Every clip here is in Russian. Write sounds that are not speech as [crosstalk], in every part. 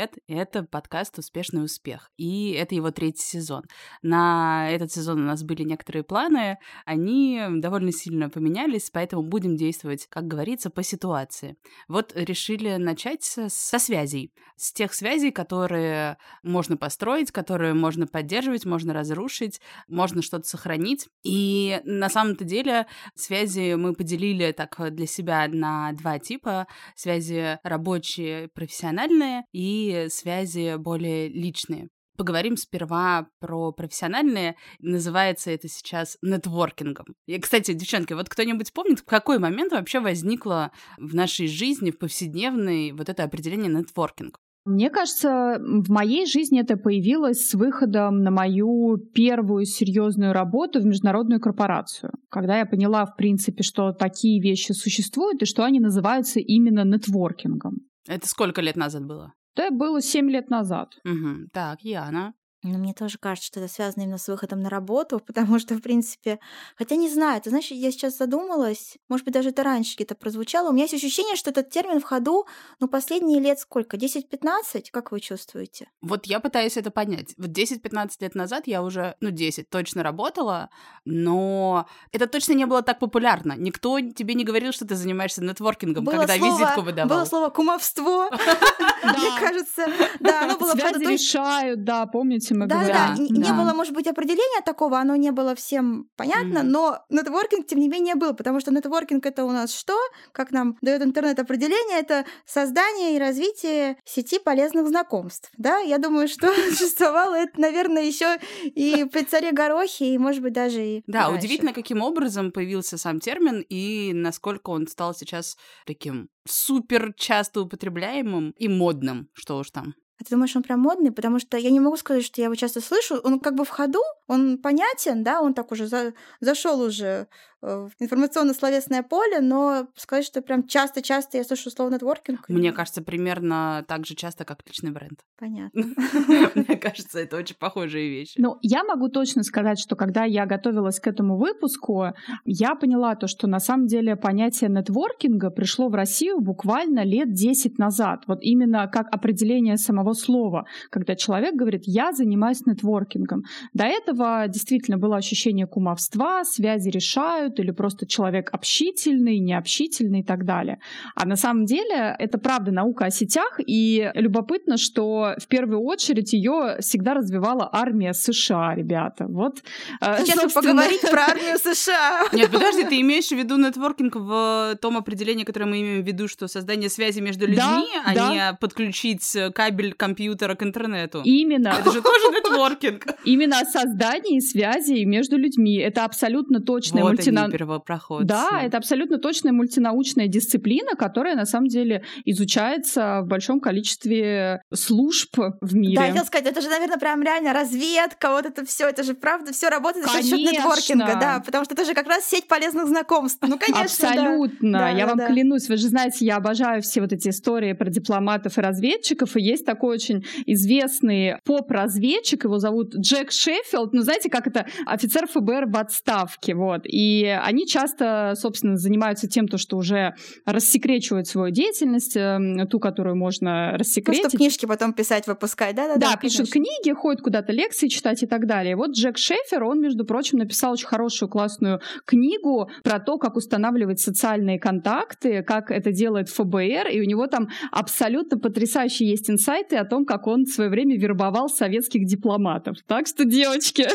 привет! Это подкаст «Успешный успех», и это его третий сезон. На этот сезон у нас были некоторые планы, они довольно сильно поменялись, поэтому будем действовать, как говорится, по ситуации. Вот решили начать со, связей, с тех связей, которые можно построить, которые можно поддерживать, можно разрушить, можно что-то сохранить. И на самом-то деле связи мы поделили так для себя на два типа. Связи рабочие, профессиональные и связи более личные. Поговорим сперва про профессиональные. Называется это сейчас нетворкингом. И, кстати, девчонки, вот кто-нибудь помнит, в какой момент вообще возникло в нашей жизни, в повседневной, вот это определение нетворкинг? Мне кажется, в моей жизни это появилось с выходом на мою первую серьезную работу в международную корпорацию, когда я поняла, в принципе, что такие вещи существуют и что они называются именно нетворкингом. Это сколько лет назад было? Это было семь лет назад. Угу. Так, Яна. Но мне тоже кажется, что это связано именно с выходом на работу, [laughs] потому что, в принципе, хотя не знаю, ты знаешь, я сейчас задумалась, может быть, даже это раньше где-то прозвучало, у меня есть ощущение, что этот термин в ходу, ну, последние лет сколько, 10-15, как вы чувствуете? Вот я пытаюсь это понять. Вот 10-15 лет назад я уже, ну, 10 точно работала, но это точно не было так популярно. Никто тебе не говорил, что ты занимаешься нетворкингом, было когда слово, визитку выдавал. Было слово «кумовство», [laughs] [laughs] мне кажется. Да, оно было Связи решают, да, помните, мы да, говорим. Да, да, не было, может быть, определения такого, оно не было всем понятно, mm. но нетворкинг, тем не менее, был, потому что нетворкинг это у нас что? Как нам дает интернет определение, это создание и развитие сети полезных знакомств. Да, я думаю, что [laughs] существовало это, наверное, еще и [laughs] при царе Горохе, и, может быть, даже и Да, раньше. удивительно, каким образом появился сам термин и насколько он стал сейчас таким супер часто употребляемым и модным, что уж там. А ты думаешь, он прям модный? Потому что я не могу сказать, что я его часто слышу. Он как бы в ходу, он понятен, да, он так уже за, зашел уже информационно-словесное поле, но сказать, что прям часто-часто я слышу слово нетворкинг. Мне кажется, примерно так же часто, как личный бренд. Понятно. [laughs] Мне кажется, это очень похожие вещи. Ну, я могу точно сказать, что когда я готовилась к этому выпуску, я поняла то, что на самом деле понятие нетворкинга пришло в Россию буквально лет 10 назад. Вот именно как определение самого слова, когда человек говорит «я занимаюсь нетворкингом». До этого действительно было ощущение кумовства, связи решают, бывают, или просто человек общительный, необщительный и так далее. А на самом деле это правда наука о сетях, и любопытно, что в первую очередь ее всегда развивала армия США, ребята. Вот. Э, Сейчас собственно... поговорить про армию США. Нет, подожди, ты имеешь в виду нетворкинг в том определении, которое мы имеем в виду, что создание связи между людьми, да, а да. не подключить кабель компьютера к интернету. Именно. Это же тоже нетворкинг. Именно о создании связей между людьми. Это абсолютно точная вот мультина мультина... первопроходцы. Да, это абсолютно точная мультинаучная дисциплина, которая на самом деле изучается в большом количестве служб в мире. Да, я хотела сказать, это же, наверное, прям реально разведка, вот это все, это же правда все работает за счет нетворкинга, да, потому что это же как раз сеть полезных знакомств. Ну, конечно, Абсолютно. Да. я да, вам да. клянусь, вы же знаете, я обожаю все вот эти истории про дипломатов и разведчиков, и есть такой очень известный поп-разведчик, его зовут Джек Шеффилд, ну, знаете, как это офицер ФБР в отставке, вот, и они часто, собственно, занимаются тем, то, что уже рассекречивают свою деятельность, эм, ту, которую можно рассекретить. Ну, чтобы книжки потом писать, выпускать, да-да-да. Да, пишут книги, ходят куда-то лекции читать и так далее. Вот Джек Шефер, он, между прочим, написал очень хорошую, классную книгу про то, как устанавливать социальные контакты, как это делает ФБР, и у него там абсолютно потрясающие есть инсайты о том, как он в свое время вербовал советских дипломатов. Так что, девочки...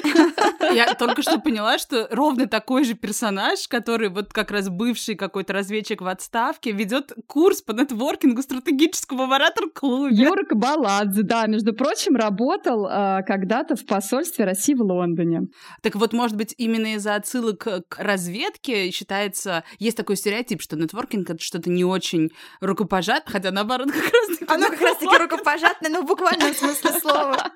Я только что поняла, что ровно такой же персонаж персонаж, который вот как раз бывший какой-то разведчик в отставке, ведет курс по нетворкингу стратегического в оратор-клубе. Юрк Баладзе, да, между прочим, работал э, когда-то в посольстве России в Лондоне. Так вот, может быть, именно из-за отсылок к разведке считается, есть такой стереотип, что нетворкинг — это что-то не очень рукопожат, хотя наоборот как раз Оно как раз-таки рукопожатное, ну, в буквальном смысле слова.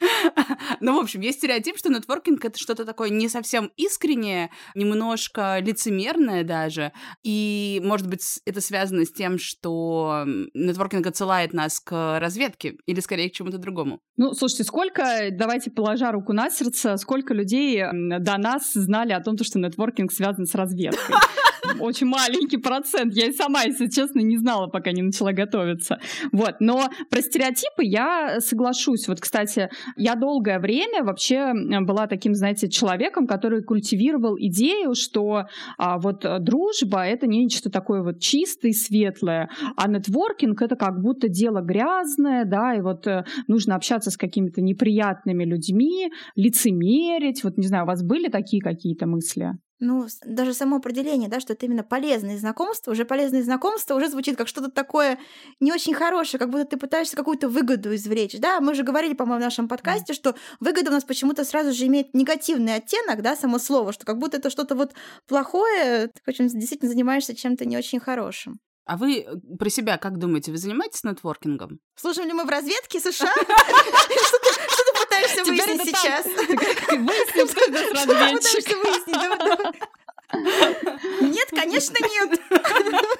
[laughs] Ну, в общем, есть стереотип, что нетворкинг — это что-то такое не совсем искреннее, немножко лицемерное даже. И, может быть, это связано с тем, что нетворкинг отсылает нас к разведке или, скорее, к чему-то другому. Ну, слушайте, сколько, давайте положа руку на сердце, сколько людей до нас знали о том, что нетворкинг связан с разведкой? [laughs] очень маленький процент. Я и сама, если честно, не знала, пока не начала готовиться. Вот, но про стереотипы я соглашусь. Вот, кстати, я долгое время вообще была таким, знаете, человеком, который культивировал идею, что а, вот дружба — это нечто такое вот чистое и светлое, а нетворкинг — это как будто дело грязное, да, и вот э, нужно общаться с какими-то неприятными людьми, лицемерить. Вот, не знаю, у вас были такие какие-то мысли? Ну, даже само определение, да, что это именно полезные знакомства, уже полезные знакомства уже звучит как что-то такое не очень хорошее, как будто ты пытаешься какую-то выгоду извлечь, да, мы же говорили, по-моему, в нашем подкасте, что выгода у нас почему-то сразу же имеет негативный оттенок, да, само слово, что как будто это что-то вот плохое, ты, в общем, действительно занимаешься чем-то не очень хорошим. А вы э, про себя как думаете? Вы занимаетесь нетворкингом? Служим ли мы в разведке США? [laughs] Что пытаешься выяснить сейчас? Выяснить, кто нас разведчик. Нет, конечно, нет.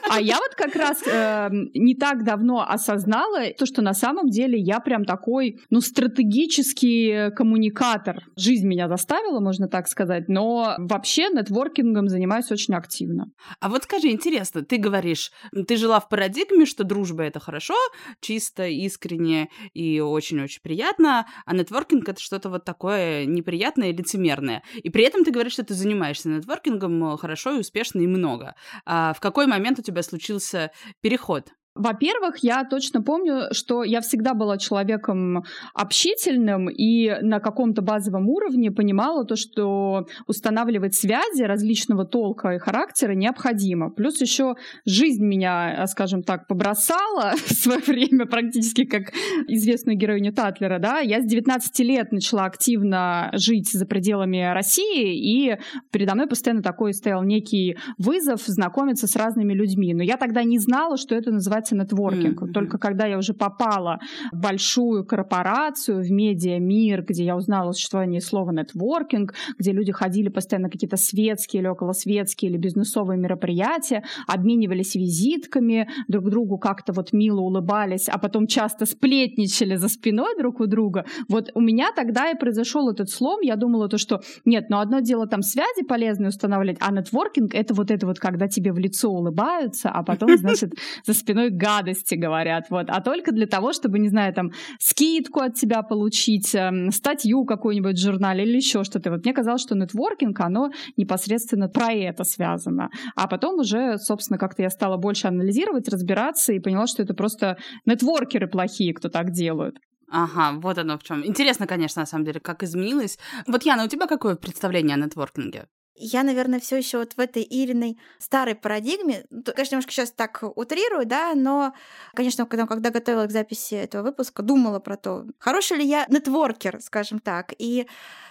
А я вот как раз э, не так давно осознала то, что на самом деле я прям такой, ну, стратегический коммуникатор. Жизнь меня заставила, можно так сказать, но вообще нетворкингом занимаюсь очень активно. А вот скажи, интересно, ты говоришь, ты жила в парадигме, что дружба — это хорошо, чисто, искренне и очень-очень приятно, а нетворкинг — это что-то вот такое неприятное и лицемерное. И при этом ты говоришь, что ты занимаешься нетворкингом хорошо и успешно и много. А в какой момент у тебя случился переход? Во-первых, я точно помню, что я всегда была человеком общительным и на каком-то базовом уровне понимала то, что устанавливать связи различного толка и характера необходимо. Плюс еще жизнь меня, скажем так, побросала [laughs] в свое время практически как известную героиню Татлера. Да? Я с 19 лет начала активно жить за пределами России, и передо мной постоянно такой стоял некий вызов знакомиться с разными людьми. Но я тогда не знала, что это называется называется нетворкинг. Mm-hmm. Только когда я уже попала в большую корпорацию, в медиа-мир, где я узнала о существовании слова нетворкинг, где люди ходили постоянно какие-то светские или околосветские или бизнесовые мероприятия, обменивались визитками, друг другу как-то вот мило улыбались, а потом часто сплетничали за спиной друг у друга. Вот у меня тогда и произошел этот слом. Я думала то, что нет, но одно дело там связи полезные устанавливать, а нетворкинг это вот это вот, когда тебе в лицо улыбаются, а потом, [laughs] значит, за спиной гадости говорят, вот, а только для того, чтобы, не знаю, там, скидку от тебя получить, эм, статью какую-нибудь в журнале или еще что-то. Вот мне казалось, что нетворкинг, оно непосредственно про это связано. А потом уже, собственно, как-то я стала больше анализировать, разбираться и поняла, что это просто нетворкеры плохие, кто так делают. Ага, вот оно в чем. Интересно, конечно, на самом деле, как изменилось. Вот, Яна, у тебя какое представление о нетворкинге? Я, наверное, все еще вот в этой Ириной старой парадигме, конечно, немножко сейчас так утрирую, да, но, конечно, когда, когда готовила к записи этого выпуска, думала про то, хороший ли я нетворкер, скажем так. И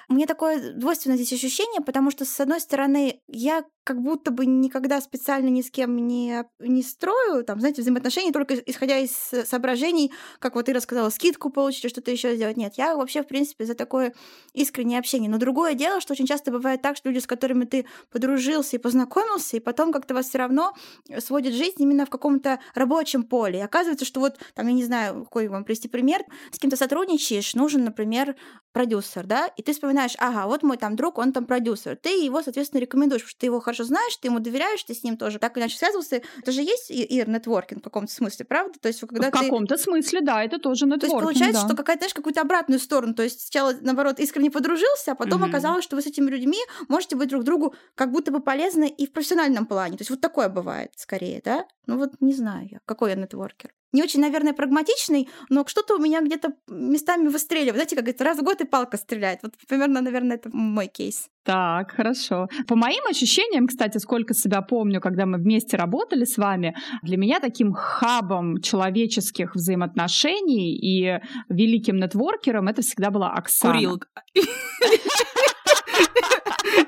мне такое двойственное здесь ощущение, потому что, с одной стороны, я как будто бы никогда специально ни с кем не, не строю, там, знаете, взаимоотношения только исходя из соображений, как вот ты рассказала, скидку получить, что-то еще сделать. Нет, я вообще, в принципе, за такое искреннее общение. Но другое дело, что очень часто бывает так, что люди, с которыми ты подружился и познакомился, и потом как-то вас все равно сводит жизнь именно в каком-то рабочем поле. И оказывается, что вот, там, я не знаю, какой вам привести пример, с кем-то сотрудничаешь, нужен, например, продюсер, да, и ты вспоминаешь, ага, вот мой там друг, он там продюсер. Ты его, соответственно, рекомендуешь, потому что ты его хорошо знаешь, ты ему доверяешь, ты с ним тоже так иначе связывался. Это же есть ир нетворкинг в каком-то смысле, правда? То есть, когда в ты... каком-то смысле, да, это тоже нетворкинг. То есть получается, да. что какая-то, знаешь, какую-то обратную сторону. То есть сначала, наоборот, искренне подружился, а потом mm-hmm. оказалось, что вы с этими людьми можете быть друг другу как будто бы полезны и в профессиональном плане. То есть вот такое бывает скорее, да? Ну вот не знаю я, какой я нетворкер не очень, наверное, прагматичный, но что-то у меня где-то местами выстреливает. Знаете, как говорится, раз в год и палка стреляет. Вот примерно, наверное, это мой кейс. Так, хорошо. По моим ощущениям, кстати, сколько себя помню, когда мы вместе работали с вами, для меня таким хабом человеческих взаимоотношений и великим нетворкером это всегда была Оксана. Курилка. [laughs]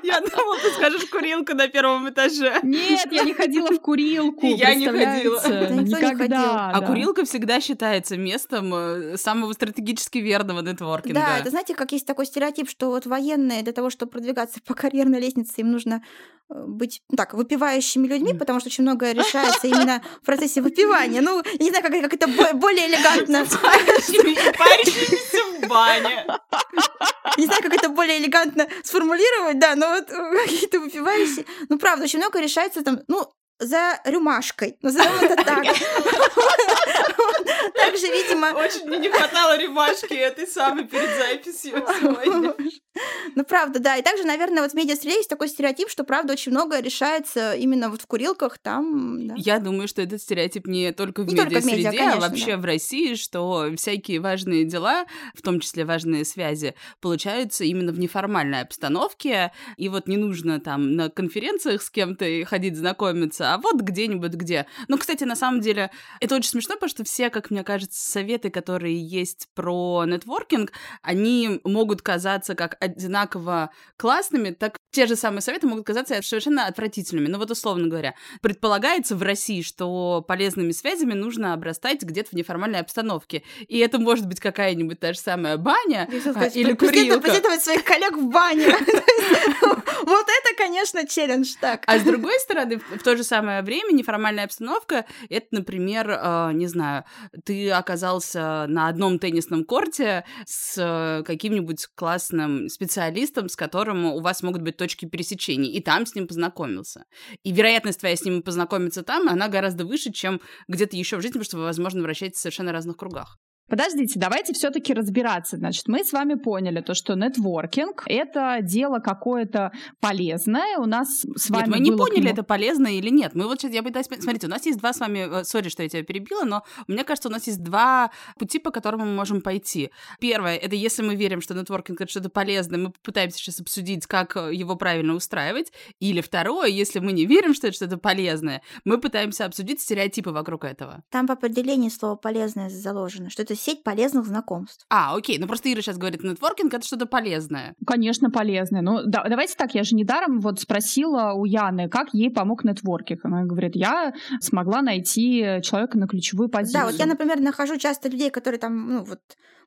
Я думала, ты скажешь курилку на первом этаже. Нет, я не ходила в курилку. Я не ходила. Никогда. А курилка всегда считается местом э, самого стратегически верного нетворкинга. Да, это знаете, как есть такой стереотип, что вот военные для того, чтобы продвигаться по карьерной лестнице, им нужно э, быть, ну так, выпивающими людьми, потому что очень многое решается именно в процессе выпивания. Ну, я не знаю, как, как это более элегантно. [laughs] Парящимися в бане. Не знаю, как это более элегантно сформулировать, да, но вот [laughs] какие-то выпивающие. Ну, правда, очень много решается там, ну, за рюмашкой. Назовем это так. Также, видимо... Очень мне не хватало рюмашки этой самой перед записью сегодня. Ну, правда, да. И также, наверное, вот в медиа-среде есть такой стереотип, что, правда, очень многое решается именно вот в курилках, там... Да. Я думаю, что этот стереотип не только в медиа-среде, а вообще да. в России, что всякие важные дела, в том числе важные связи, получаются именно в неформальной обстановке, и вот не нужно там на конференциях с кем-то ходить знакомиться, а вот где-нибудь где. Ну, кстати, на самом деле, это очень смешно, потому что все, как мне кажется, советы, которые есть про нетворкинг, они могут казаться как одинаково классными, так те же самые советы могут казаться совершенно отвратительными. Ну вот условно говоря, предполагается в России, что полезными связями нужно обрастать где-то в неформальной обстановке. И это может быть какая-нибудь та же самая баня а, или курилка. Презентовать своих коллег в бане. [laughs] Вот это, конечно, челлендж так. А с другой стороны, в то же самое время неформальная обстановка — это, например, э, не знаю, ты оказался на одном теннисном корте с э, каким-нибудь классным специалистом, с которым у вас могут быть точки пересечений, и там с ним познакомился. И вероятность твоя с ним познакомиться там, она гораздо выше, чем где-то еще в жизни, потому что вы, возможно, вращаетесь в совершенно разных кругах. Подождите, давайте все-таки разбираться. Значит, мы с вами поняли то, что нетворкинг — это дело какое-то полезное. У нас с вами Нет, мы не поняли, нему... это полезно или нет. Мы вот сейчас, я пытаюсь... Смотрите, у нас есть два с вами... Э, сори, что я тебя перебила, но мне кажется, у нас есть два пути, по которым мы можем пойти. Первое — это если мы верим, что нетворкинг — это что-то полезное, мы пытаемся сейчас обсудить, как э, его правильно устраивать. Или второе, если мы не верим, что это что-то полезное, мы пытаемся обсудить стереотипы вокруг этого. Там по определению слово «полезное» заложено, что это сеть полезных знакомств. А, окей. Ну просто Ира сейчас говорит, нетворкинг — это что-то полезное. Конечно, полезное. Ну, да, давайте так, я же недаром вот спросила у Яны, как ей помог нетворкинг. Она говорит, я смогла найти человека на ключевую позицию. Да, вот я, например, нахожу часто людей, которые там, ну вот,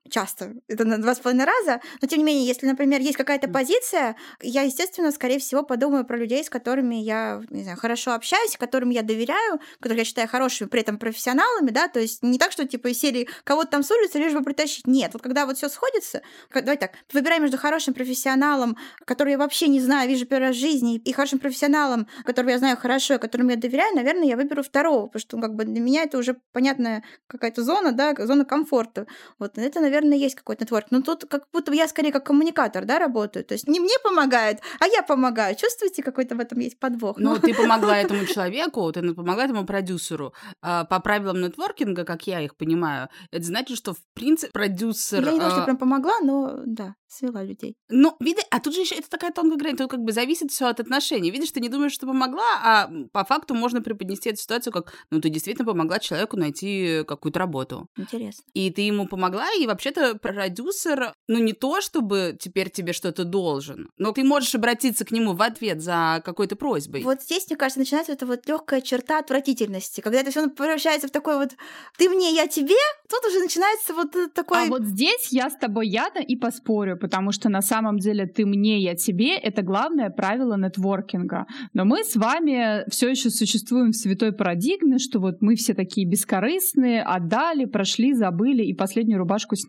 часто, это на два с половиной раза, но тем не менее, если, например, есть какая-то позиция, я, естественно, скорее всего, подумаю про людей, с которыми я, не знаю, хорошо общаюсь, которым я доверяю, которых я считаю хорошими, при этом профессионалами, да, то есть не так, что типа из серии кого-то там с улицы лишь бы притащить. Нет, вот когда вот все сходится, давай так, выбирай между хорошим профессионалом, который я вообще не знаю, вижу первый раз в жизни, и хорошим профессионалом, которого я знаю хорошо, и которому я доверяю, наверное, я выберу второго, потому что ну, как бы для меня это уже понятная какая-то зона, да, зона комфорта. Вот это, наверное, есть какой-то нетворк. Но тут как будто я скорее как коммуникатор, да, работаю. То есть не мне помогает, а я помогаю. Чувствуете, какой-то в этом есть подвох? Ну, ты помогла [laughs] этому человеку, ты помогла этому продюсеру. А, по правилам нетворкинга, как я их понимаю, это значит, что, в принципе, продюсер... Я не то, что а прям помогла, но да свела людей. Ну, видишь, а тут же еще это такая тонкая грань, тут как бы зависит все от отношений. Видишь, ты не думаешь, что помогла, а по факту можно преподнести эту ситуацию как, ну, ты действительно помогла человеку найти какую-то работу. Интересно. И ты ему помогла, и вообще-то продюсер, ну, не то, чтобы теперь тебе что-то должен, но ты можешь обратиться к нему в ответ за какой-то просьбой. Вот здесь, мне кажется, начинается эта вот легкая черта отвратительности, когда это все превращается в такой вот «ты мне, я тебе», тут уже начинается вот такой... А вот здесь я с тобой яда и поспорю, потому что на самом деле ты мне, я тебе — это главное правило нетворкинга. Но мы с вами все еще существуем в святой парадигме, что вот мы все такие бескорыстные, отдали, прошли, забыли и последнюю рубашку сняли.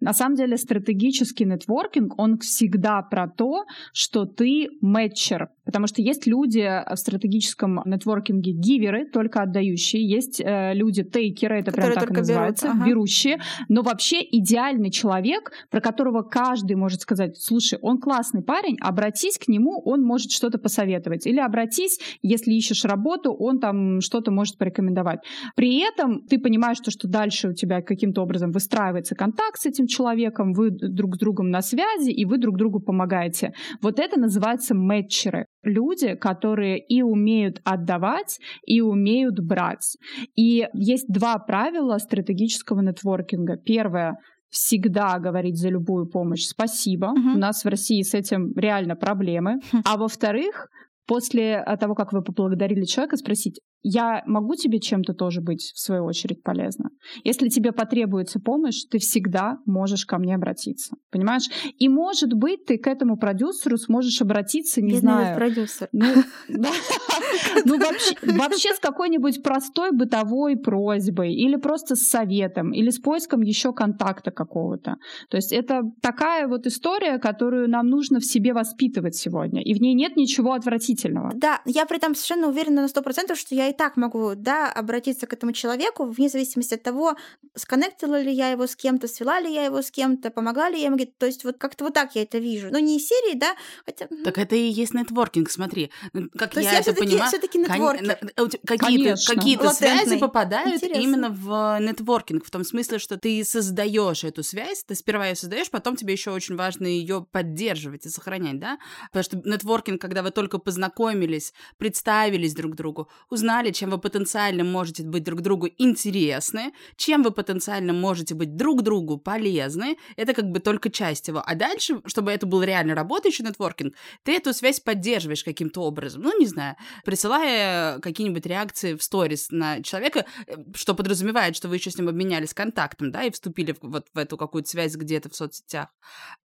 На самом деле стратегический нетворкинг, он всегда про то, что ты мэтчер, Потому что есть люди в стратегическом нетворкинге гиверы, только отдающие, есть э, люди тейкеры, это Которые прям так называется, берут, ага. берущие. Но вообще идеальный человек, про которого каждый может сказать, слушай, он классный парень, обратись к нему, он может что-то посоветовать. Или обратись, если ищешь работу, он там что-то может порекомендовать. При этом ты понимаешь, что, что дальше у тебя каким-то образом выстраивается контакт с этим человеком, вы друг с другом на связи, и вы друг другу помогаете. Вот это называется мэтчеры люди, которые и умеют отдавать, и умеют брать. И есть два правила стратегического нетворкинга. Первое всегда говорить за любую помощь спасибо. Uh-huh. У нас в России с этим реально проблемы. Uh-huh. А во-вторых, после того, как вы поблагодарили человека, спросить, я могу тебе чем-то тоже быть, в свою очередь, полезна. Если тебе потребуется помощь, ты всегда можешь ко мне обратиться. Понимаешь? И, может быть, ты к этому продюсеру сможешь обратиться, не Бедный знаю. продюсер. Ну, [laughs] ну вообще, с какой-нибудь простой бытовой просьбой или просто с советом или с поиском еще контакта какого-то. То есть это такая вот история, которую нам нужно в себе воспитывать сегодня, и в ней нет ничего отвратительного. Да, я при этом совершенно уверена на сто процентов, что я и так могу, да, обратиться к этому человеку вне зависимости от того, сконнектила ли я его с кем-то, свела ли я его с кем-то, помогла ли я ему. То есть вот как-то вот так я это вижу. Но не из серии, да, хотя... Так это и есть нетворкинг, смотри. Ну, Как То есть я я это понимаю. у тебя Какие-то, Латентный. связи попадают Интересно. именно в нетворкинг, в том смысле, что ты создаешь эту связь, ты сперва ее создаешь, потом тебе еще очень важно ее поддерживать и сохранять, да? Потому что нетворкинг, когда вы только познакомились, представились друг другу, узнали, чем вы потенциально можете быть друг другу интересны, чем вы потенциально можете быть друг другу полезны, это как бы только часть его. А дальше, чтобы это был реально работающий нетворкинг, ты эту связь поддерживаешь каким-то образом. Ну, не знаю, присылая какие-нибудь реакции в сторис на человека, э, что подразумевает, что вы еще с ним обменялись контактом, да, и вступили в, вот в эту какую-то связь где-то в соцсетях.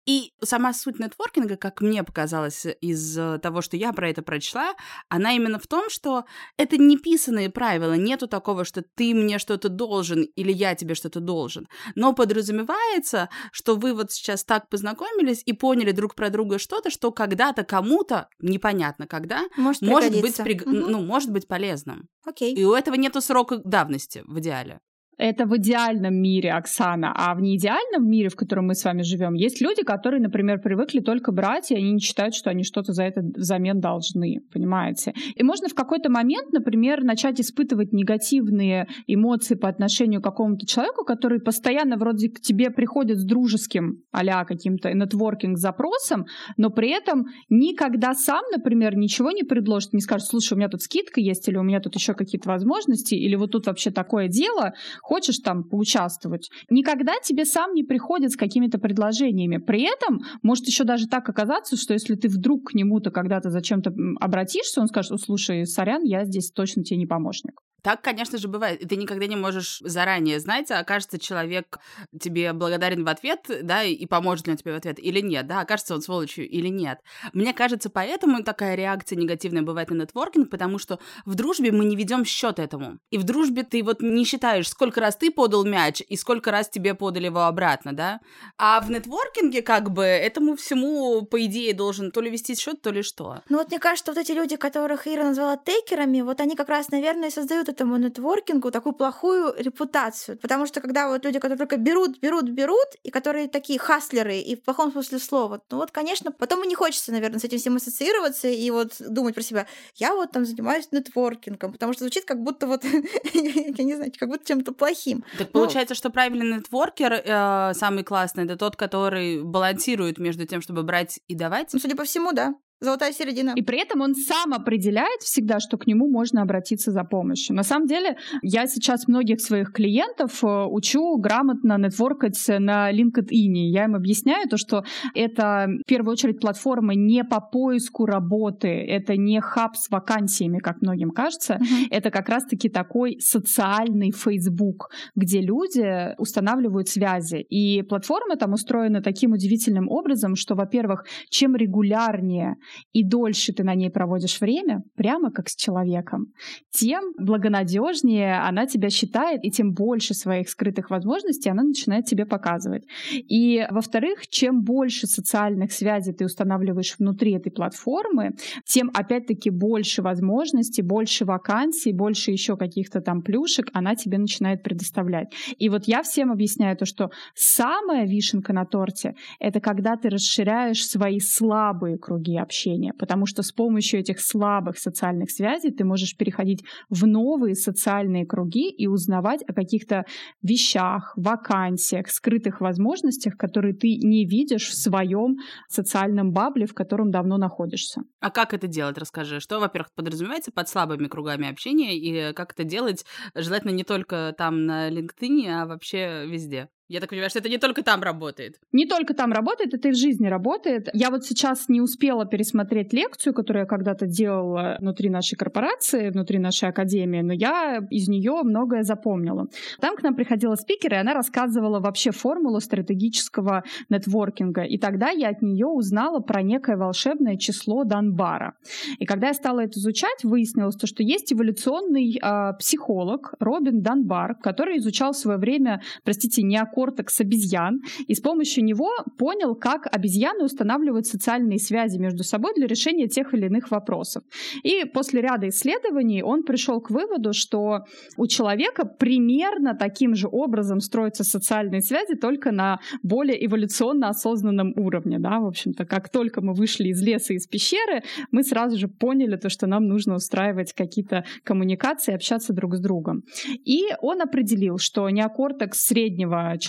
И сама суть нетворкинга, как мне показалось из э, того, что я про это прочла, она именно в том, что это не писанные правила, нету такого, что ты мне что-то должен или я тебе что-то должен. Но подразумевается, что вы вот сейчас так познакомились и поняли друг про друга что-то, что когда-то кому-то, непонятно когда, Может, может быть, приг- Мгм. ну, может быть полезным. Окей. И у этого нету срока давности в идеале. Это в идеальном мире, Оксана. А в неидеальном мире, в котором мы с вами живем, есть люди, которые, например, привыкли только брать, и они не считают, что они что-то за это взамен должны. Понимаете? И можно в какой-то момент, например, начать испытывать негативные эмоции по отношению к какому-то человеку, который постоянно вроде к тебе приходит с дружеским а каким-то нетворкинг-запросом, но при этом никогда сам, например, ничего не предложит, не скажет, слушай, у меня тут скидка есть, или у меня тут еще какие-то возможности, или вот тут вообще такое дело, хочешь там поучаствовать. Никогда тебе сам не приходит с какими-то предложениями. При этом может еще даже так оказаться, что если ты вдруг к нему-то когда-то зачем-то обратишься, он скажет, «О, слушай, сорян, я здесь точно тебе не помощник. Так, конечно же, бывает. Ты никогда не можешь заранее знать, а окажется человек тебе благодарен в ответ, да, и поможет ли он тебе в ответ или нет, да, окажется он сволочью или нет. Мне кажется, поэтому такая реакция негативная бывает на нетворкинг, потому что в дружбе мы не ведем счет этому. И в дружбе ты вот не считаешь, сколько раз ты подал мяч и сколько раз тебе подали его обратно, да. А в нетворкинге как бы этому всему, по идее, должен то ли вести счет, то ли что. Ну вот мне кажется, вот эти люди, которых Ира назвала тейкерами, вот они как раз, наверное, и создают этому нетворкингу такую плохую репутацию. Потому что когда вот люди, которые только берут, берут, берут, и которые такие хаслеры, и в плохом смысле слова, ну вот, конечно, потом и не хочется, наверное, с этим всем ассоциироваться и вот думать про себя, я вот там занимаюсь нетворкингом, потому что звучит как будто вот, [laughs] я не знаю, как будто чем-то плохим. Так Ну, получается, что правильный нетворкер э, самый классный это тот, который балансирует между тем, чтобы брать и давать. Ну, судя по всему, да. Золотая середина. И при этом он сам определяет всегда, что к нему можно обратиться за помощью. На самом деле, я сейчас многих своих клиентов э, учу грамотно нетворкать на LinkedIn. Я им объясняю то, что это в первую очередь платформа не по поиску работы, это не хаб с вакансиями, как многим кажется. Мгм. Это как раз-таки такой социальный Facebook, где люди устанавливают связи. И платформа там устроена таким удивительным образом, что, во-первых, чем регулярнее и дольше ты на ней проводишь время, прямо как с человеком, тем благонадежнее она тебя считает, и тем больше своих скрытых возможностей она начинает тебе показывать. И, во-вторых, чем больше социальных связей ты устанавливаешь внутри этой платформы, тем, опять-таки, больше возможностей, больше вакансий, больше еще каких-то там плюшек она тебе начинает предоставлять. И вот я всем объясняю то, что самая вишенка на торте — это когда ты расширяешь свои слабые круги общения, потому что с помощью этих слабых социальных связей ты можешь переходить в новые социальные круги и узнавать о каких-то вещах, вакансиях, скрытых возможностях, которые ты не видишь в своем социальном бабле, в котором давно находишься. А как это делать, расскажи. Что, во-первых, подразумевается под слабыми кругами общения, и как это делать, желательно не только там на LinkedIn, а вообще везде. Я так понимаю, что это не только там работает. Не только там работает, это и в жизни работает. Я вот сейчас не успела пересмотреть лекцию, которую я когда-то делала внутри нашей корпорации, внутри нашей академии, но я из нее многое запомнила. Там к нам приходила спикер, и она рассказывала вообще формулу стратегического нетворкинга. И тогда я от нее узнала про некое волшебное число Данбара. И когда я стала это изучать, выяснилось то, что есть эволюционный э, психолог Робин Данбар, который изучал в свое время, простите, неокортекс обезьян, и с помощью него понял, как обезьяны устанавливают социальные связи между собой для решения тех или иных вопросов. И после ряда исследований он пришел к выводу, что у человека примерно таким же образом строятся социальные связи, только на более эволюционно осознанном уровне. Да? В общем-то, как только мы вышли из леса, из пещеры, мы сразу же поняли то, что нам нужно устраивать какие-то коммуникации, общаться друг с другом. И он определил, что неокортекс среднего человека,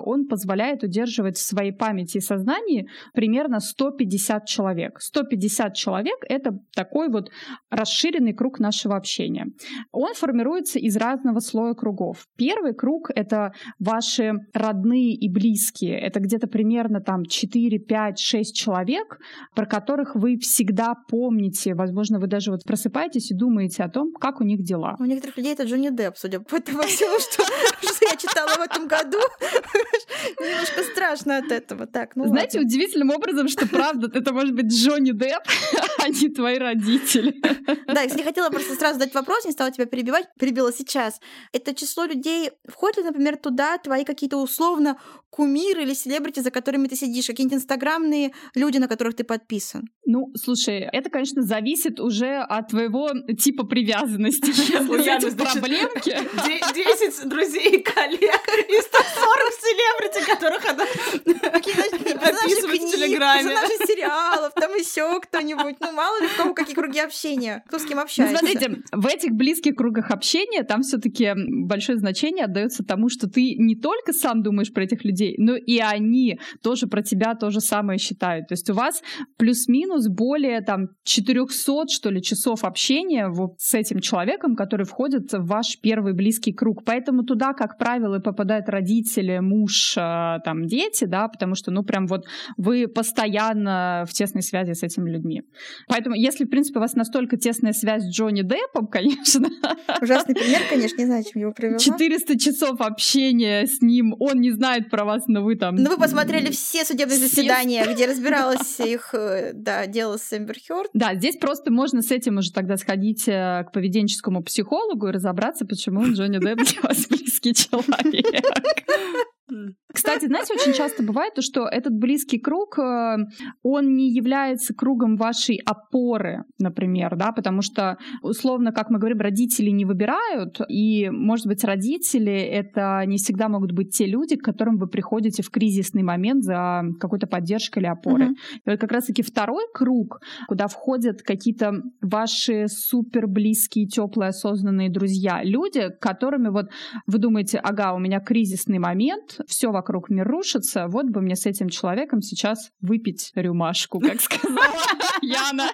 он позволяет удерживать в своей памяти и сознании примерно 150 человек. 150 человек — это такой вот расширенный круг нашего общения. Он формируется из разного слоя кругов. Первый круг — это ваши родные и близкие. Это где-то примерно там 4, 5, 6 человек, про которых вы всегда помните. Возможно, вы даже вот просыпаетесь и думаете о том, как у них дела. У некоторых людей это Джонни Депп, судя по тому всему, что [laughs] я читала в этом году. [laughs] Немножко страшно от этого. Так, ну Знаете, ладно. удивительным образом, что правда, это может быть Джонни Депп, [laughs] а не твои родители. Да, если хотела просто сразу задать вопрос, не стала тебя перебивать, перебила сейчас. Это число людей, входит ли, например, туда твои какие-то условно кумиры или селебрити, за которыми ты сидишь, какие-нибудь инстаграмные люди, на которых ты подписан? Ну, слушай, это, конечно, зависит уже от твоего типа привязанности. [laughs] Если значит, проблемки... Де- 10 друзей и коллег и 140 селебрити, которых она [laughs] описывает в Телеграме. персонажи сериалов, там еще кто-нибудь. Ну, мало ли, у кого какие круги общения, кто с кем Ну, общается. смотрите, в этих близких кругах общения там все-таки большое значение отдается тому, что ты не только сам думаешь про этих людей, но и они тоже про тебя то же самое считают. То есть у вас плюс-минус более там 400, что ли, часов общения вот с этим человеком, который входит в ваш первый близкий круг. Поэтому туда, как правило, и попадают родители, муж, э, там, дети, да, потому что, ну, прям вот вы постоянно в тесной связи с этими людьми. Поэтому, если, в принципе, у вас настолько тесная связь с Джонни Деппом, [laughs] конечно, Ужасный пример, конечно, не знаю, чем его привела. 400 часов общения с ним, он не знает про вас, но вы там... Ну, вы посмотрели все судебные Все заседания, где разбиралось их, э, да, дело с Эмбер Хёрд. Да, здесь просто можно с этим уже тогда сходить э, к поведенческому психологу и разобраться, почему Джонни Депп для вас близкий человек. mm. Кстати, знаете, очень часто бывает то, что этот близкий круг, э, он не является кругом вашей опоры, например, да, потому что, условно, как мы говорим, родители не выбирают, и, может быть, родители — это не всегда могут быть те люди, к которым вы приходите в кризисный момент за какой-то поддержкой или опорой. Мгм. И вот как раз-таки второй круг, куда входят какие-то ваши супер близкие, теплые, осознанные друзья, люди, которыми вот вы думаете, ага, у меня кризисный момент, все вокруг мир рушится, вот бы мне с этим человеком сейчас выпить рюмашку, как сказала [laughs] Яна.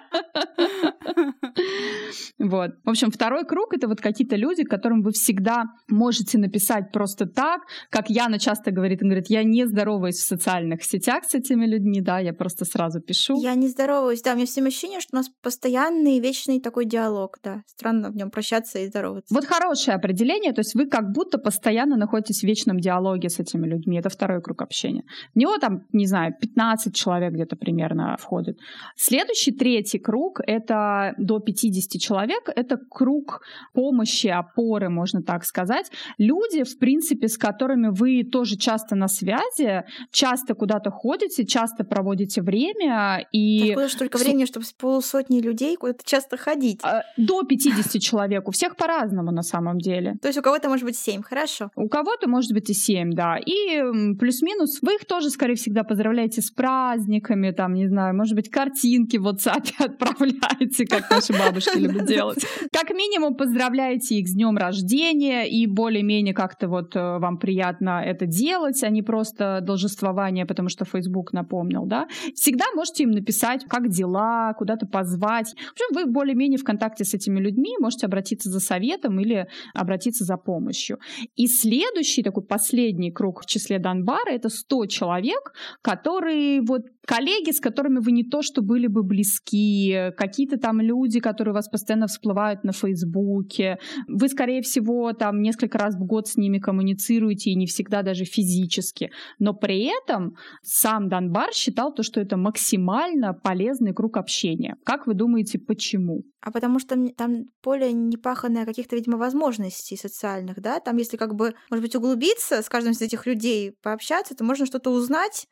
Вот. В общем, второй круг — это вот какие-то люди, которым вы всегда можете написать просто так, как Яна часто говорит, он говорит, я не здороваюсь в социальных сетях с этими людьми, да, я просто сразу пишу. Я не здороваюсь, да, у меня все ощущение, что у нас постоянный вечный такой диалог, да. Странно в нем прощаться и здороваться. Вот хорошее определение, то есть вы как будто постоянно находитесь в вечном диалоге с этими людьми. Это второй круг общения. В него там, не знаю, 15 человек где-то примерно входит. Следующий, третий круг, это до 50 человек, это круг помощи, опоры, можно так сказать. Люди, в принципе, с которыми вы тоже часто на связи, часто куда-то ходите, часто проводите время и... Откуда ж только Слу- времени, чтобы с полусотни людей куда-то часто ходить? а, До 50 человек. У всех по-разному на самом деле. То есть у кого-то может быть семь, хорошо. У кого-то может быть и 7, да. И плюс-минус вы их тоже, скорее всегда, поздравляете с праздниками, там, не знаю, может быть, картинки в WhatsApp [laughs] отправляете, как наши бабушки любят делать. Как минимум поздравляете их с днем рождения, и более-менее как-то вот э, вам приятно это делать, а не просто должествование, потому что Facebook напомнил, да. Всегда можете им написать, как дела, куда-то позвать. В общем, вы более-менее в контакте с этими людьми, можете обратиться за советом или обратиться за помощью. И следующий, такой последний круг в числе Донбара это 100 человек, которые вот коллеги, с которыми вы не то что были бы близки, какие-то там люди, которые у вас постоянно всплывают на Фейсбуке. Вы, скорее всего, там несколько раз в год с ними коммуницируете и не всегда даже физически. Но при этом сам Донбар считал то, что это максимально полезный круг общения. Как вы думаете, почему? А потому что там поле не паханное каких-то, видимо, возможностей социальных, да? Там, если как бы, может быть, углубиться с каждым из этих людей, пообщаться, то можно что-то узнать,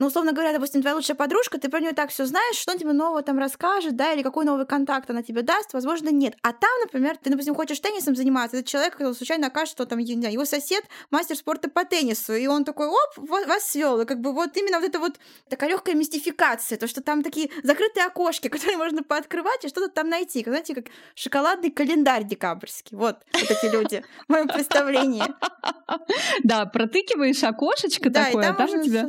ну, условно говоря, допустим, твоя лучшая подружка, ты про нее так все знаешь, что тебе нового там расскажет, да, или какой новый контакт она тебе даст, возможно, нет. А там, например, ты, допустим, хочешь теннисом заниматься, этот человек случайно окажется, что там, его сосед мастер спорта по теннису, и он такой, оп, вас свел, и как бы вот именно вот это вот такая легкая мистификация, то, что там такие закрытые окошки, [laughs] которые можно пооткрывать и что-то там найти, знаете, как шоколадный календарь декабрьский. Вот, вот эти люди в моем представлении. [laughs] Да, протыкиваешь окошечко такое, а там у тебя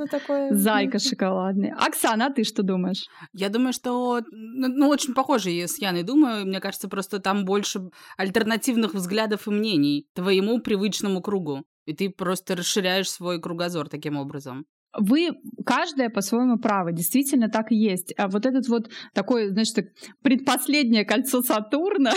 зайка шоколадный. Оксана, а ты что думаешь? Я думаю, что, ну, ну, очень похоже я с Яной думаю. Мне кажется, просто там больше альтернативных взглядов и мнений твоему привычному кругу. И ты просто расширяешь свой кругозор таким образом вы каждая по-своему правы, действительно так и есть. А вот этот вот такой, значит, предпоследнее кольцо Сатурна,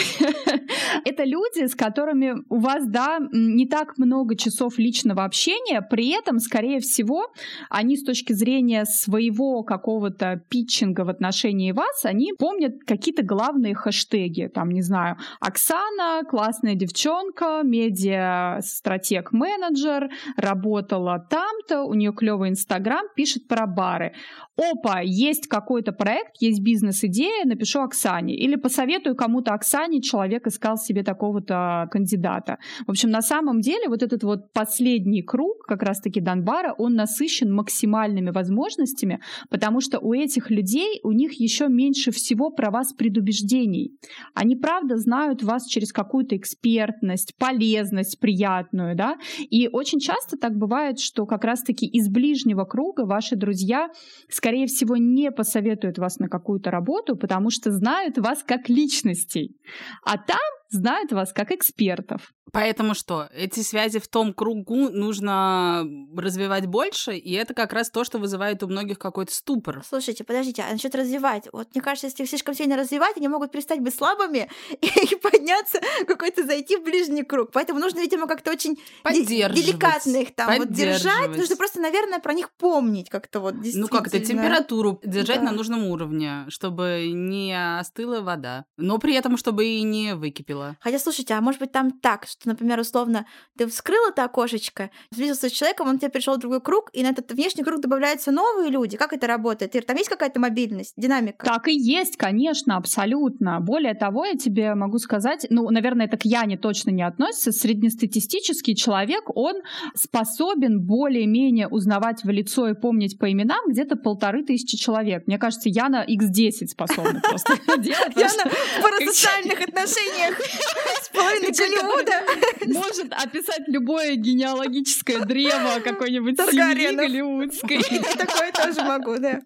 это люди, с которыми у вас, да, не так много часов личного общения, при этом, скорее всего, они с точки зрения своего какого-то питчинга в отношении вас, они помнят какие-то главные хэштеги, там, не знаю, Оксана, классная девчонка, медиа-стратег-менеджер, работала там-то, у нее клевый инстаграм, Инстаграм пишет про бары. Опа, есть какой-то проект, есть бизнес-идея, напишу Оксане. Или посоветую кому-то Оксане, человек искал себе такого-то кандидата. В общем, на самом деле вот этот вот последний круг, как раз-таки Донбара, он насыщен максимальными возможностями, потому что у этих людей, у них еще меньше всего про вас предубеждений. Они, правда, знают вас через какую-то экспертность, полезность приятную, да, и очень часто так бывает, что как раз-таки из ближнего ближнего круга ваши друзья, скорее всего, не посоветуют вас на какую-то работу, потому что знают вас как личностей. А там знают вас как экспертов. Поэтому что? Эти связи в том кругу нужно развивать больше, и это как раз то, что вызывает у многих какой-то ступор. Слушайте, подождите, а насчет развивать? Вот мне кажется, если их слишком сильно развивать, они могут перестать быть слабыми [laughs] и подняться, какой-то зайти в ближний круг. Поэтому нужно, видимо, как-то очень деликатно их там вот держать. Нужно просто, наверное, про них помнить как-то вот Ну как это, температуру держать да. на нужном уровне, чтобы не остыла вода, но при этом, чтобы и не выкипела. Хотя, слушайте, а может быть там так, что, например, условно, ты вскрыл это окошечко, встретился с человеком, он тебе пришел в другой круг, и на этот внешний круг добавляются новые люди. Как это работает? Ир, там есть какая-то мобильность, динамика? Так и есть, конечно, абсолютно. Более того, я тебе могу сказать, ну, наверное, это к Яне точно не относится, среднестатистический человек, он способен более-менее узнавать в лицо и помнить по именам где-то полторы тысячи человек. Мне кажется, Яна x10 способна просто [laughs] делать. Яна в [laughs] парасоциальных отношениях [laughs] с половиной Голливуда [laughs] может описать любое генеалогическое древо [laughs] какой-нибудь семьи голливудской. [laughs] Такое тоже могу, да.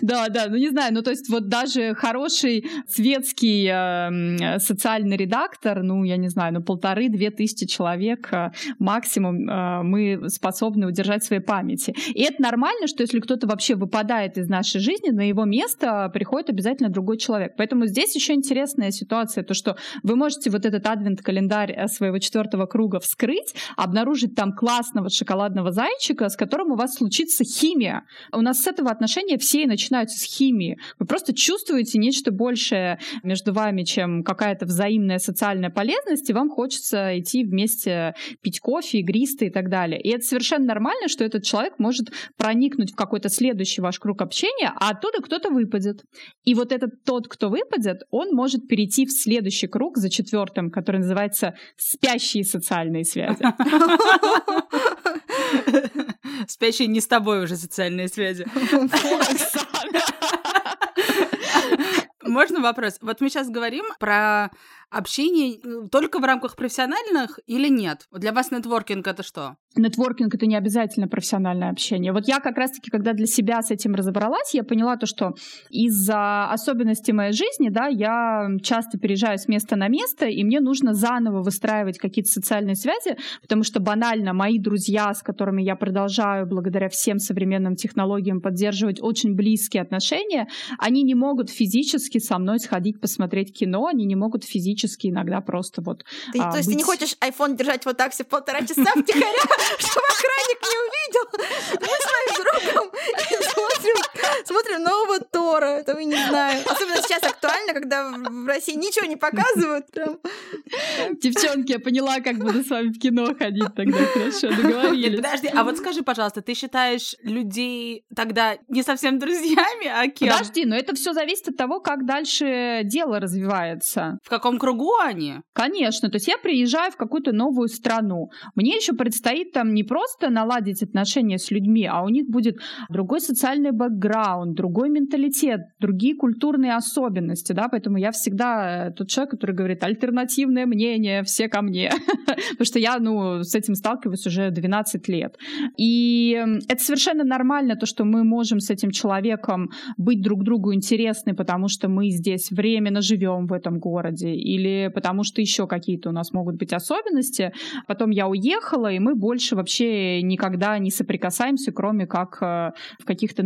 Да, да, ну не знаю, ну то есть вот даже хороший светский э, социальный редактор, ну я не знаю, ну полторы-две тысячи человек э, максимум э, мы способны удержать в своей памяти. И это нормально, что если кто-то вообще выпадает из нашей жизни, на его место приходит обязательно другой человек. Поэтому здесь еще интересная ситуация, то что вы можете вот этот адвент-календарь э, своего четвертого круга вскрыть, обнаружить там классного шоколадного зайчика, с которым у вас случится химия. У нас с этого отношения все и начинаются с химии. Вы просто чувствуете нечто большее между вами, чем какая-то взаимная социальная полезность, и вам хочется идти вместе пить кофе, игристый и так далее. И это совершенно нормально, что этот человек может проникнуть в какой-то следующий ваш круг общения, а оттуда кто-то выпадет. И вот этот тот, кто выпадет, он может перейти в следующий круг за четвертым, который называется спящие социальные связи. [laughs] Спящие не с тобой уже социальные связи. Можно вопрос? Вот мы сейчас говорим про общение только в рамках профессиональных или нет? Для вас нетворкинг это что? Нетворкинг — это не обязательно профессиональное общение. Вот я как раз-таки, когда для себя с этим разобралась, я поняла то, что из-за особенностей моей жизни, да, я часто переезжаю с места на место, и мне нужно заново выстраивать какие-то социальные связи, потому что банально мои друзья, с которыми я продолжаю благодаря всем современным технологиям поддерживать очень близкие отношения, они не могут физически со мной сходить посмотреть кино, они не могут физически иногда просто вот ты, а, То есть быть... ты не хочешь iPhone держать вот так все полтора часа втихаря, [laughs] чтобы охранник не увидел? Мы с моим другом [laughs] смотрим, смотрим нового Тора, это мы не знаем. Особенно сейчас актуально, когда в России ничего не показывают. Прям. Девчонки, я поняла, как буду с вами в кино ходить тогда. Хорошо, договорились. Нет, подожди, а вот скажи, пожалуйста, ты считаешь людей тогда не совсем друзьями, а кем? Подожди, но это все зависит от того, как дальше дело развивается. В каком кругу они? Конечно. То есть я приезжаю в какую-то новую страну. Мне еще предстоит там не просто наладить отношения с людьми, а у них будет другой социальный бэкграунд, другой менталитет, другие культурные особенности, да, поэтому я всегда тот человек, который говорит альтернативное мнение, все ко мне, [laughs] потому что я, ну, с этим сталкиваюсь уже 12 лет. И это совершенно нормально, то, что мы можем с этим человеком быть друг другу интересны, потому что мы здесь временно живем в этом городе, или потому что еще какие-то у нас могут быть особенности. Потом я уехала, и мы больше вообще никогда не соприкасаемся, кроме как э, в каких-то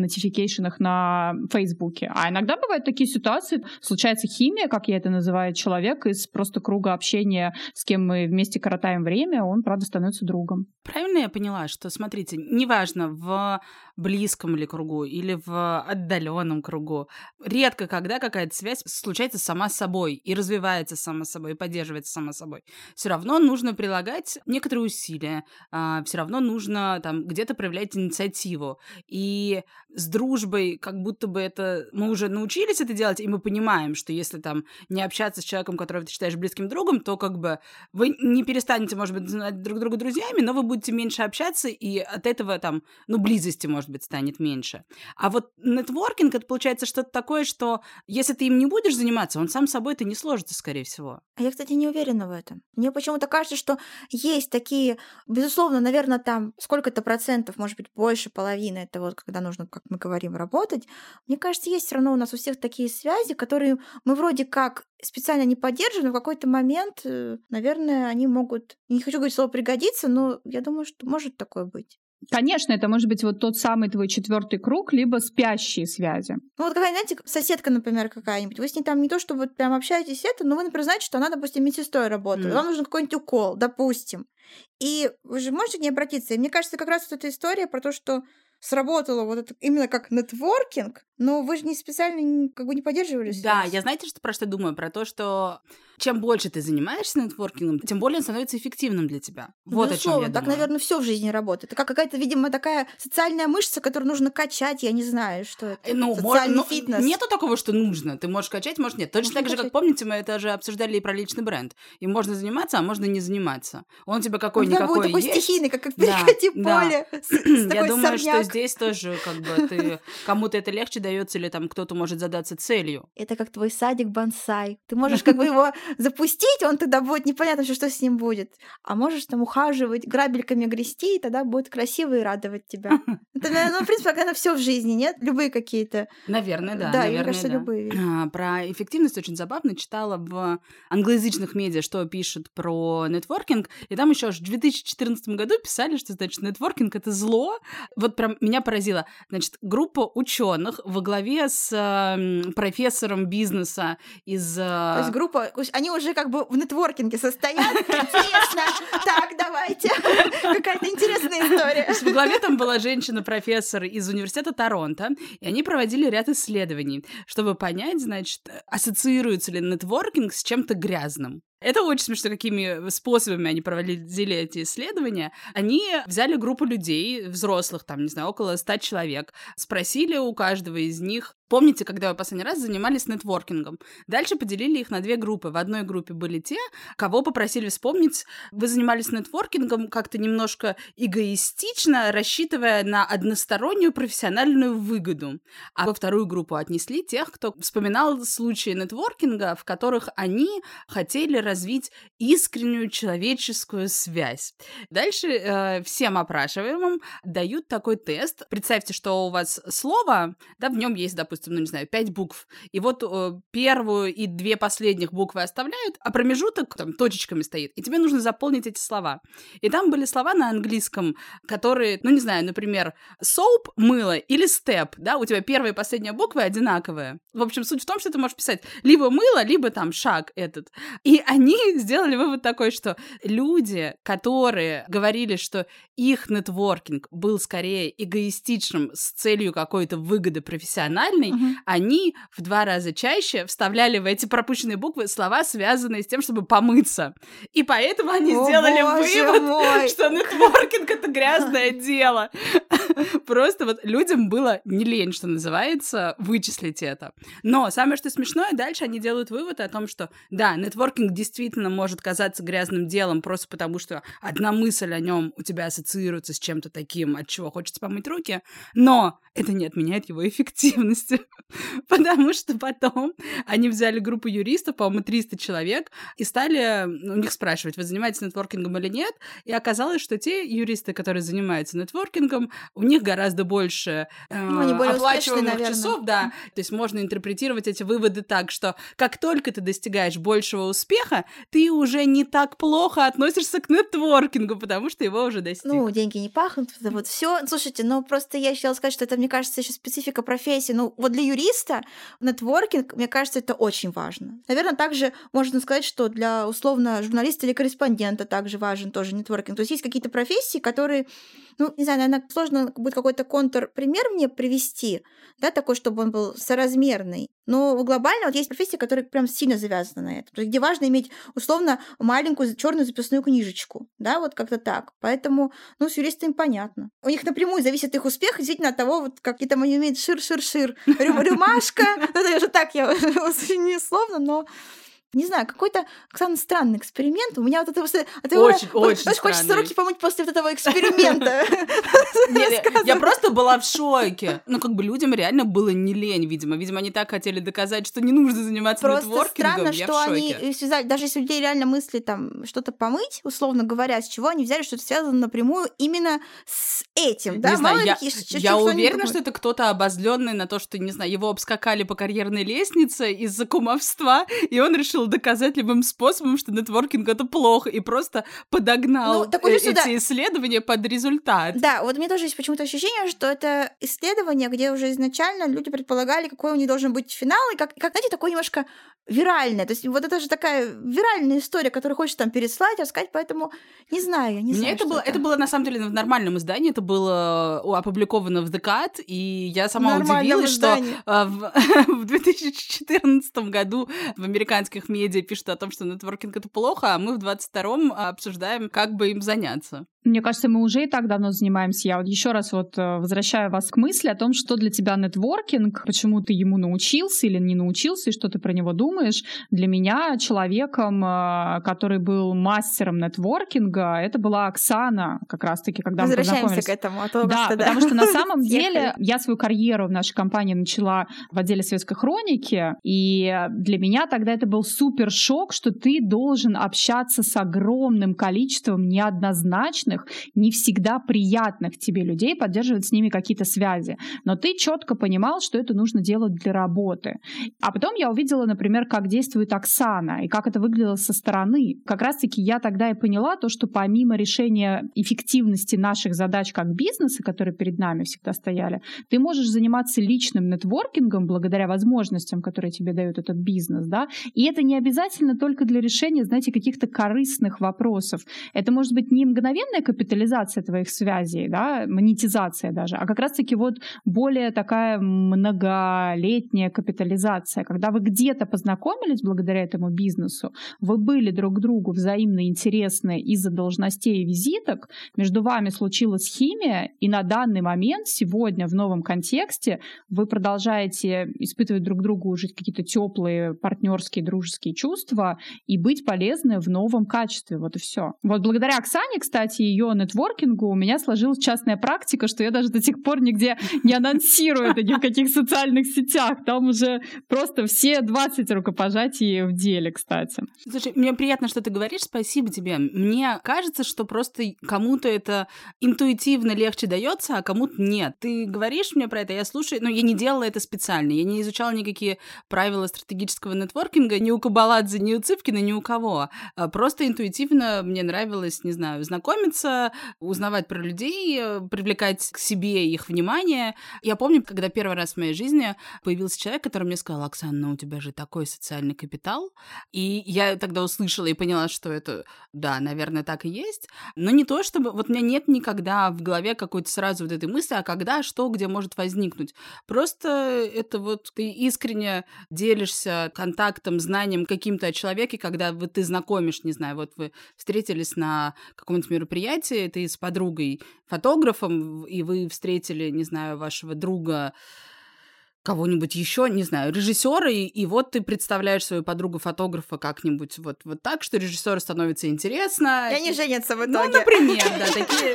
нотификейшенах на Фейсбуке. А иногда бывают такие ситуации, случается химия, как я это называю, человек из просто круга общения, с кем мы вместе коротаем время, он, правда, становится другом. Правильно я поняла, что, смотрите, неважно, в близком ли кругу или в отдаленном кругу, редко когда какая-то связь случается сама собой и развивается сама собой, и поддерживается сама собой. Все равно нужно прилагать некоторые усилия, а, все равно нужно там где-то проявлять инициативу. И с дружбой как будто бы это... Мы уже научились это делать, и мы понимаем, что если там не общаться с человеком, которого ты считаешь близким другом, то как бы вы не перестанете, может быть, знать друг друга друзьями, но вы будете меньше общаться, и от этого там, ну, близости, может быть, станет меньше. А вот нетворкинг, это получается что-то такое, что если ты им не будешь заниматься, он сам собой это не сложится, скорее всего. А я, кстати, не уверена в этом. Мне почему-то кажется, что есть такие, безусловно, наверное, там сколько-то процентов, может быть, больше половины, это вот когда нужно, как мы говорим, работать. Мне кажется, есть все равно у нас у всех такие связи, которые мы вроде как специально не поддерживаем, но в какой-то момент, э, наверное, они могут, не хочу говорить слово пригодиться, но я думаю, что может такое быть. Конечно, это может быть вот тот самый твой четвертый круг, либо спящие связи. Ну вот какая, знаете, соседка, например, какая-нибудь, вы с ней там не то, что вот прям общаетесь это, но вы, например, знаете, что она, допустим, медсестрой работает, mm. вам нужен какой-нибудь укол, допустим. И вы же можете к ней обратиться. И мне кажется, как раз вот эта история про то, что сработало вот это именно как нетворкинг, но вы же не специально как бы не поддерживали Да, я знаете, что про что думаю? Про то, что чем больше ты занимаешься нетворкингом, тем более он становится эффективным для тебя. Вот Безусловно, о чем я так, думаю. наверное, все в жизни работает. Это как какая-то, видимо, такая социальная мышца, которую нужно качать, я не знаю, что это. Ну, Социальный мож... фитнес. Нету такого, что нужно. Ты можешь качать, можешь нет. Точно можно так же, как помните, мы это же обсуждали и про личный бренд. Им можно заниматься, а можно не заниматься. Он тебе какой-никакой такой есть. стихийный, как в перекати да, поле. Да. С, с я думаю, сорняк. что здесь тоже как бы ты [laughs] кому-то это легче дается или там кто-то может задаться целью. Это как твой садик бонсай. Ты можешь как бы [laughs] его запустить, он тогда будет непонятно, что с ним будет. А можешь там ухаживать, грабельками грести, и тогда будет красиво и радовать тебя. [laughs] Это, ну, в принципе, это все в жизни, нет? Любые какие-то. Наверное, да. Да, наверное, кажется, да. любые. А, про эффективность очень забавно читала в англоязычных медиа, что пишут про нетворкинг, и там еще аж в 2014 году писали, что, значит, нетворкинг — это зло. Вот прям меня поразило. Значит, группа ученых во главе с э, профессором бизнеса из... Э... То есть группа, они уже как бы в нетворкинге состоят. Интересно. Так, давайте. Какая-то интересная история. Во главе там была женщина-профессор из университета Торонто, и они проводили ряд исследований, чтобы понять, значит, ассоциируется ли нетворкинг с чем-то грязным. Это очень смешно, какими способами они проводили эти исследования. Они взяли группу людей, взрослых, там, не знаю, около ста человек, спросили у каждого из них, Помните, когда вы последний раз занимались нетворкингом? Дальше поделили их на две группы. В одной группе были те, кого попросили вспомнить, вы занимались нетворкингом как-то немножко эгоистично, рассчитывая на одностороннюю профессиональную выгоду. А во вторую группу отнесли тех, кто вспоминал случаи нетворкинга, в которых они хотели развить искреннюю человеческую связь. Дальше э, всем опрашиваемым дают такой тест. Представьте, что у вас слово, да, в нем есть, допустим, допустим, ну, не знаю, пять букв, и вот э, первую и две последних буквы оставляют, а промежуток там точечками стоит, и тебе нужно заполнить эти слова. И там были слова на английском, которые, ну, не знаю, например, soap, мыло или step, да, у тебя первая и последняя буквы одинаковые. В общем, суть в том, что ты можешь писать либо мыло, либо там шаг этот. И они [laughs] сделали вывод такой, что люди, которые говорили, что их нетворкинг был скорее эгоистичным с целью какой-то выгоды профессиональной, угу. они в два раза чаще вставляли в эти пропущенные буквы слова, связанные с тем, чтобы помыться. И поэтому они О, сделали вывод, мой. что нетворкинг — это грязное дело. [laughs] Просто вот людям было не лень, что называется, вычислить это. Но самое что смешное, дальше они делают вывод о том, что да, нетворкинг действительно может казаться грязным делом просто потому, что одна мысль о нем у тебя ассоциируется с чем-то таким, от чего хочется помыть руки, но это не отменяет его эффективности, [laughs] потому что потом они взяли группу юристов, по-моему, 300 человек, и стали у них спрашивать, вы занимаетесь нетворкингом или нет, и оказалось, что те юристы, которые занимаются нетворкингом, у них гораздо больше э, ну, более оплачиваемых успешные, часов, да, то есть можно интерпретировать эти выводы так, что как только ты достигаешь большего успеха, ты уже не так плохо относишься к нетворкингу, потому что его уже достиг. Ну, деньги не пахнут, вот все. Слушайте, ну просто я хотела сказать, что это мне кажется, еще специфика профессии. Ну, вот для юриста нетворкинг, мне кажется, это очень важно. Наверное, также можно сказать, что для условно журналиста или корреспондента также важен тоже нетворкинг. То есть есть какие-то профессии, которые ну, не знаю, наверное, сложно будет какой-то контрпример мне привести, да, такой, чтобы он был соразмерный. Но глобально вот есть профессии, которые прям сильно завязаны на этом. То есть где важно иметь условно маленькую черную записную книжечку, да, вот как-то так. Поэтому, ну, с юристами понятно. У них напрямую зависит их успех действительно от того, вот какие там они умеют шир-шир-шир, рюмашка. Это уже так я [laughs] не словно, но не знаю, какой-то, Оксана, странный эксперимент. У меня вот это... От его, очень, вот, очень знаешь, Хочется руки помыть после вот этого эксперимента. [laughs] Я просто была в шоке. Ну, как бы людям реально было не лень, видимо. Видимо, они так хотели доказать, что не нужно заниматься нетворкингом. Просто странно, что они связали... Даже если людей реально мысли там что-то помыть, условно говоря, с чего они взяли, что это связано напрямую именно с этим, да? Не знаю, я уверена, что это кто-то обозленный на то, что, не знаю, его обскакали по карьерной лестнице из-за кумовства, и он решил доказать любым способом, что нетворкинг это плохо, и просто подогнал ну, так вот, эти сюда... исследования под результат. Да, вот у меня тоже есть почему-то ощущение, что это исследование, где уже изначально люди предполагали, какой у них должен быть финал, и как, как знаете, такое немножко виральное. То есть вот это же такая виральная история, которую хочешь там переслать, рассказать, поэтому не знаю, я не Мне знаю. Это было, это. это было на самом деле в нормальном издании, это было опубликовано в Декат, и я сама удивилась, издании. что в, [laughs] в 2014 году в американских медиа пишут о том, что нетворкинг это плохо, а мы в 22-м обсуждаем, как бы им заняться. Мне кажется, мы уже и так давно занимаемся. Я вот еще раз вот э, возвращаю вас к мысли о том, что для тебя нетворкинг, почему ты ему научился или не научился, и что ты про него думаешь. Для меня человеком, э, который был мастером нетворкинга, это была Оксана, как раз-таки, когда мы познакомились. к этому. А то да, да, потому что на [laughs] самом деле я свою карьеру в нашей компании начала в отделе светской хроники, и для меня тогда это был супер шок, что ты должен общаться с огромным количеством неоднозначных интересных, не всегда приятных тебе людей, поддерживать с ними какие-то связи. Но ты четко понимал, что это нужно делать для работы. А потом я увидела, например, как действует Оксана и как это выглядело со стороны. Как раз-таки я тогда и поняла то, что помимо решения эффективности наших задач как бизнеса, которые перед нами всегда стояли, ты можешь заниматься личным нетворкингом благодаря возможностям, которые тебе дает этот бизнес, да, и это не обязательно только для решения, знаете, каких-то корыстных вопросов. Это может быть не мгновенное постоянная капитализация твоих связей, да, монетизация даже, а как раз-таки вот более такая многолетняя капитализация, когда вы где-то познакомились благодаря этому бизнесу, вы были друг другу взаимно интересны из-за должностей и визиток, между вами случилась химия, и на данный момент, сегодня в новом контексте, вы продолжаете испытывать друг другу уже какие-то теплые партнерские, дружеские чувства и быть полезны в новом качестве. Вот и все. Вот благодаря Оксане, кстати, ее нетворкингу у меня сложилась частная практика, что я даже до сих пор нигде не анонсирую это ни в каких социальных сетях. Там уже просто все 20 рукопожатий в деле, кстати. Слушай, мне приятно, что ты говоришь. Спасибо тебе. Мне кажется, что просто кому-то это интуитивно легче дается, а кому-то нет. Ты говоришь мне про это, я слушаю, но я не делала это специально. Я не изучала никакие правила стратегического нетворкинга ни у Кабаладзе, ни у Цыпкина, ни у кого. А просто интуитивно мне нравилось, не знаю, знакомиться, узнавать про людей, э, привлекать к себе их внимание. Я помню, когда первый раз в моей жизни появился человек, который мне сказал, Оксана, ну у тебя же такой социальный капитал. И я тогда услышала и поняла, что это, да, наверное, так и есть. Но не то, чтобы... Вот у меня нет никогда в голове какой-то сразу вот этой мысли, а когда, что, где может возникнуть. Просто это вот ты искренне делишься контактом, знанием каким-то о человеке, когда вот ты знакомишь, не знаю, вот вы встретились на каком-нибудь мероприятии, ты с подругой фотографом, и вы встретили, не знаю, вашего друга кого-нибудь еще, не знаю, режиссера, и, и вот ты представляешь свою подругу фотографа как-нибудь вот, вот так, что режиссеру становится интересно. И они женятся в Ну, итоге. например, да, [laughs] такие...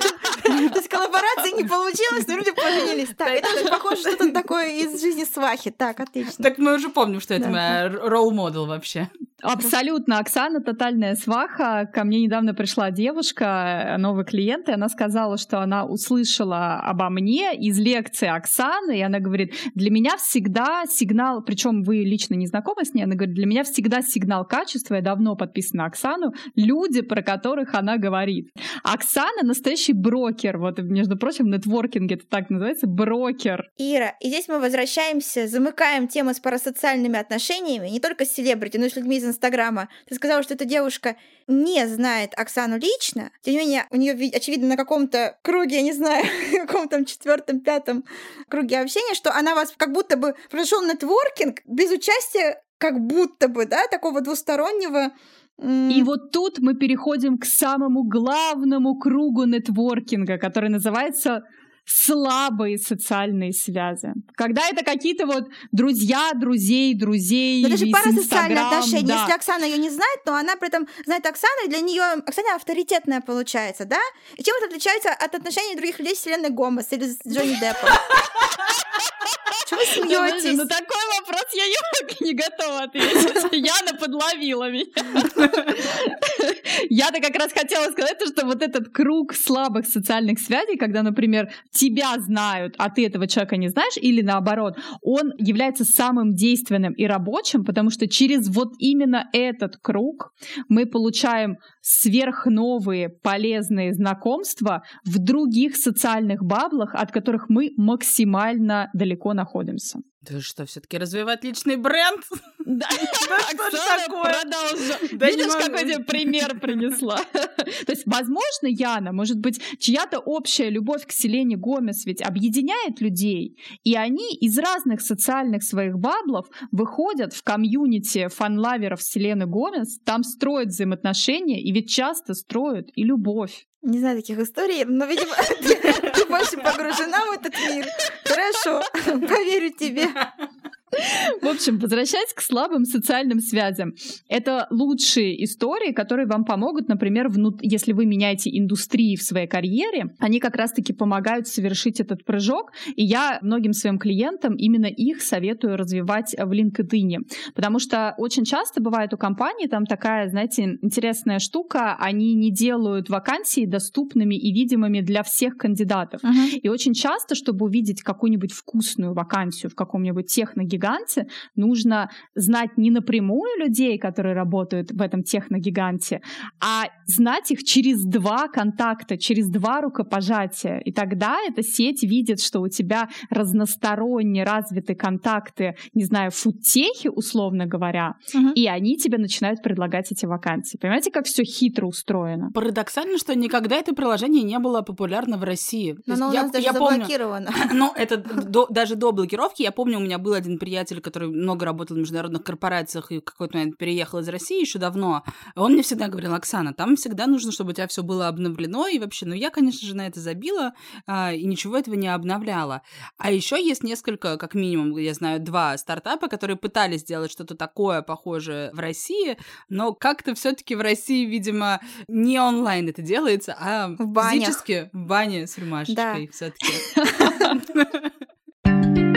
То есть коллаборации не получилось, но люди поженились. Так, это похоже что-то такое из жизни свахи. Так, отлично. Так мы уже помним, что это моя ролл-модел вообще. Абсолютно. Оксана тотальная сваха. Ко мне недавно пришла девушка, новый клиент, и она сказала, что она услышала обо мне из лекции Оксаны, и она говорит, для меня всегда сигнал, причем вы лично не знакомы с ней, она говорит, для меня всегда сигнал качества, я давно подписана на Оксану, люди, про которых она говорит. Оксана настоящий брокер, вот, между прочим, в нетворкинге это так называется, брокер. Ира, и здесь мы возвращаемся, замыкаем тему с парасоциальными отношениями, не только с селебрити, но и с людьми из Инстаграма. Ты сказала, что эта девушка не знает Оксану лично, тем не менее, у нее, очевидно, на каком-то круге, я не знаю, [laughs] каком там четвертом, пятом круге общения, что она вас как будто бы произошел нетворкинг без участия, как будто бы, да, такого двустороннего И вот тут мы переходим к самому главному кругу нетворкинга, который называется слабые социальные связи. Когда это какие-то вот друзья, друзей, друзей, Но это же из парасоциальные отношения. да. Если Оксана ее не знает, то она при этом знает Оксану, и для нее Оксана авторитетная получается, да? И чем это отличается от отношений других людей с вселенной Гомес или с Джонни Деппом? Чего вы Ну, смеетесь? На такой вопрос я не готова ответить. Яна подловила меня. Я-то как раз хотела сказать, то, что вот этот круг слабых социальных связей, когда, например, тебя знают, а ты этого человека не знаешь, или наоборот, он является самым действенным и рабочим, потому что через вот именно этот круг мы получаем сверхновые полезные знакомства в других социальных баблах, от которых мы максимально далеко находимся. Ты что, все-таки развивать личный бренд? Да, [laughs] что ж такое? [laughs] Видишь, какой тебе пример принесла? [laughs] То есть, возможно, Яна, может быть, чья-то общая любовь к Селене Гомес ведь объединяет людей, и они из разных социальных своих баблов выходят в комьюнити фанлаверов Селены Гомес, там строят взаимоотношения, и ведь часто строят и любовь. Не знаю таких историй, но, видимо, ты, [laughs] [laughs] ты больше погружена в этот мир. Хорошо, [laughs] поверю тебе. В общем, возвращаясь к слабым социальным связям, это лучшие истории, которые вам помогут, например, внут... если вы меняете индустрии в своей карьере, они как раз-таки помогают совершить этот прыжок, и я многим своим клиентам именно их советую развивать в LinkedIn, потому что очень часто бывает у компании там такая, знаете, интересная штука, они не делают вакансии доступными и видимыми для всех кандидатов. И очень часто, чтобы увидеть какую-нибудь вкусную вакансию в каком-нибудь техногиганте, техногиганте, нужно знать не напрямую людей, которые работают в этом техногиганте, а знать их через два контакта, через два рукопожатия. И тогда эта сеть видит, что у тебя разносторонне развиты контакты, не знаю, фудтехи, условно говоря, угу. и они тебе начинают предлагать эти вакансии. Понимаете, как все хитро устроено? Парадоксально, что никогда это приложение не было популярно в России. Но оно у нас я, даже я заблокировано. Помню, [laughs] ну, это до, даже до блокировки. Я помню, у меня был один приятель, который много работал в международных корпорациях и в какой-то момент переехал из России еще давно. Он мне всегда говорил, Оксана, там всегда нужно, чтобы у тебя все было обновлено и вообще. Ну, я, конечно же, на это забила а, и ничего этого не обновляла. А еще есть несколько, как минимум, я знаю, два стартапа, которые пытались сделать что-то такое похожее в России, но как-то все-таки в России, видимо, не онлайн это делается, а в физически в бане с рюмашечкой да. все-таки. [laughs]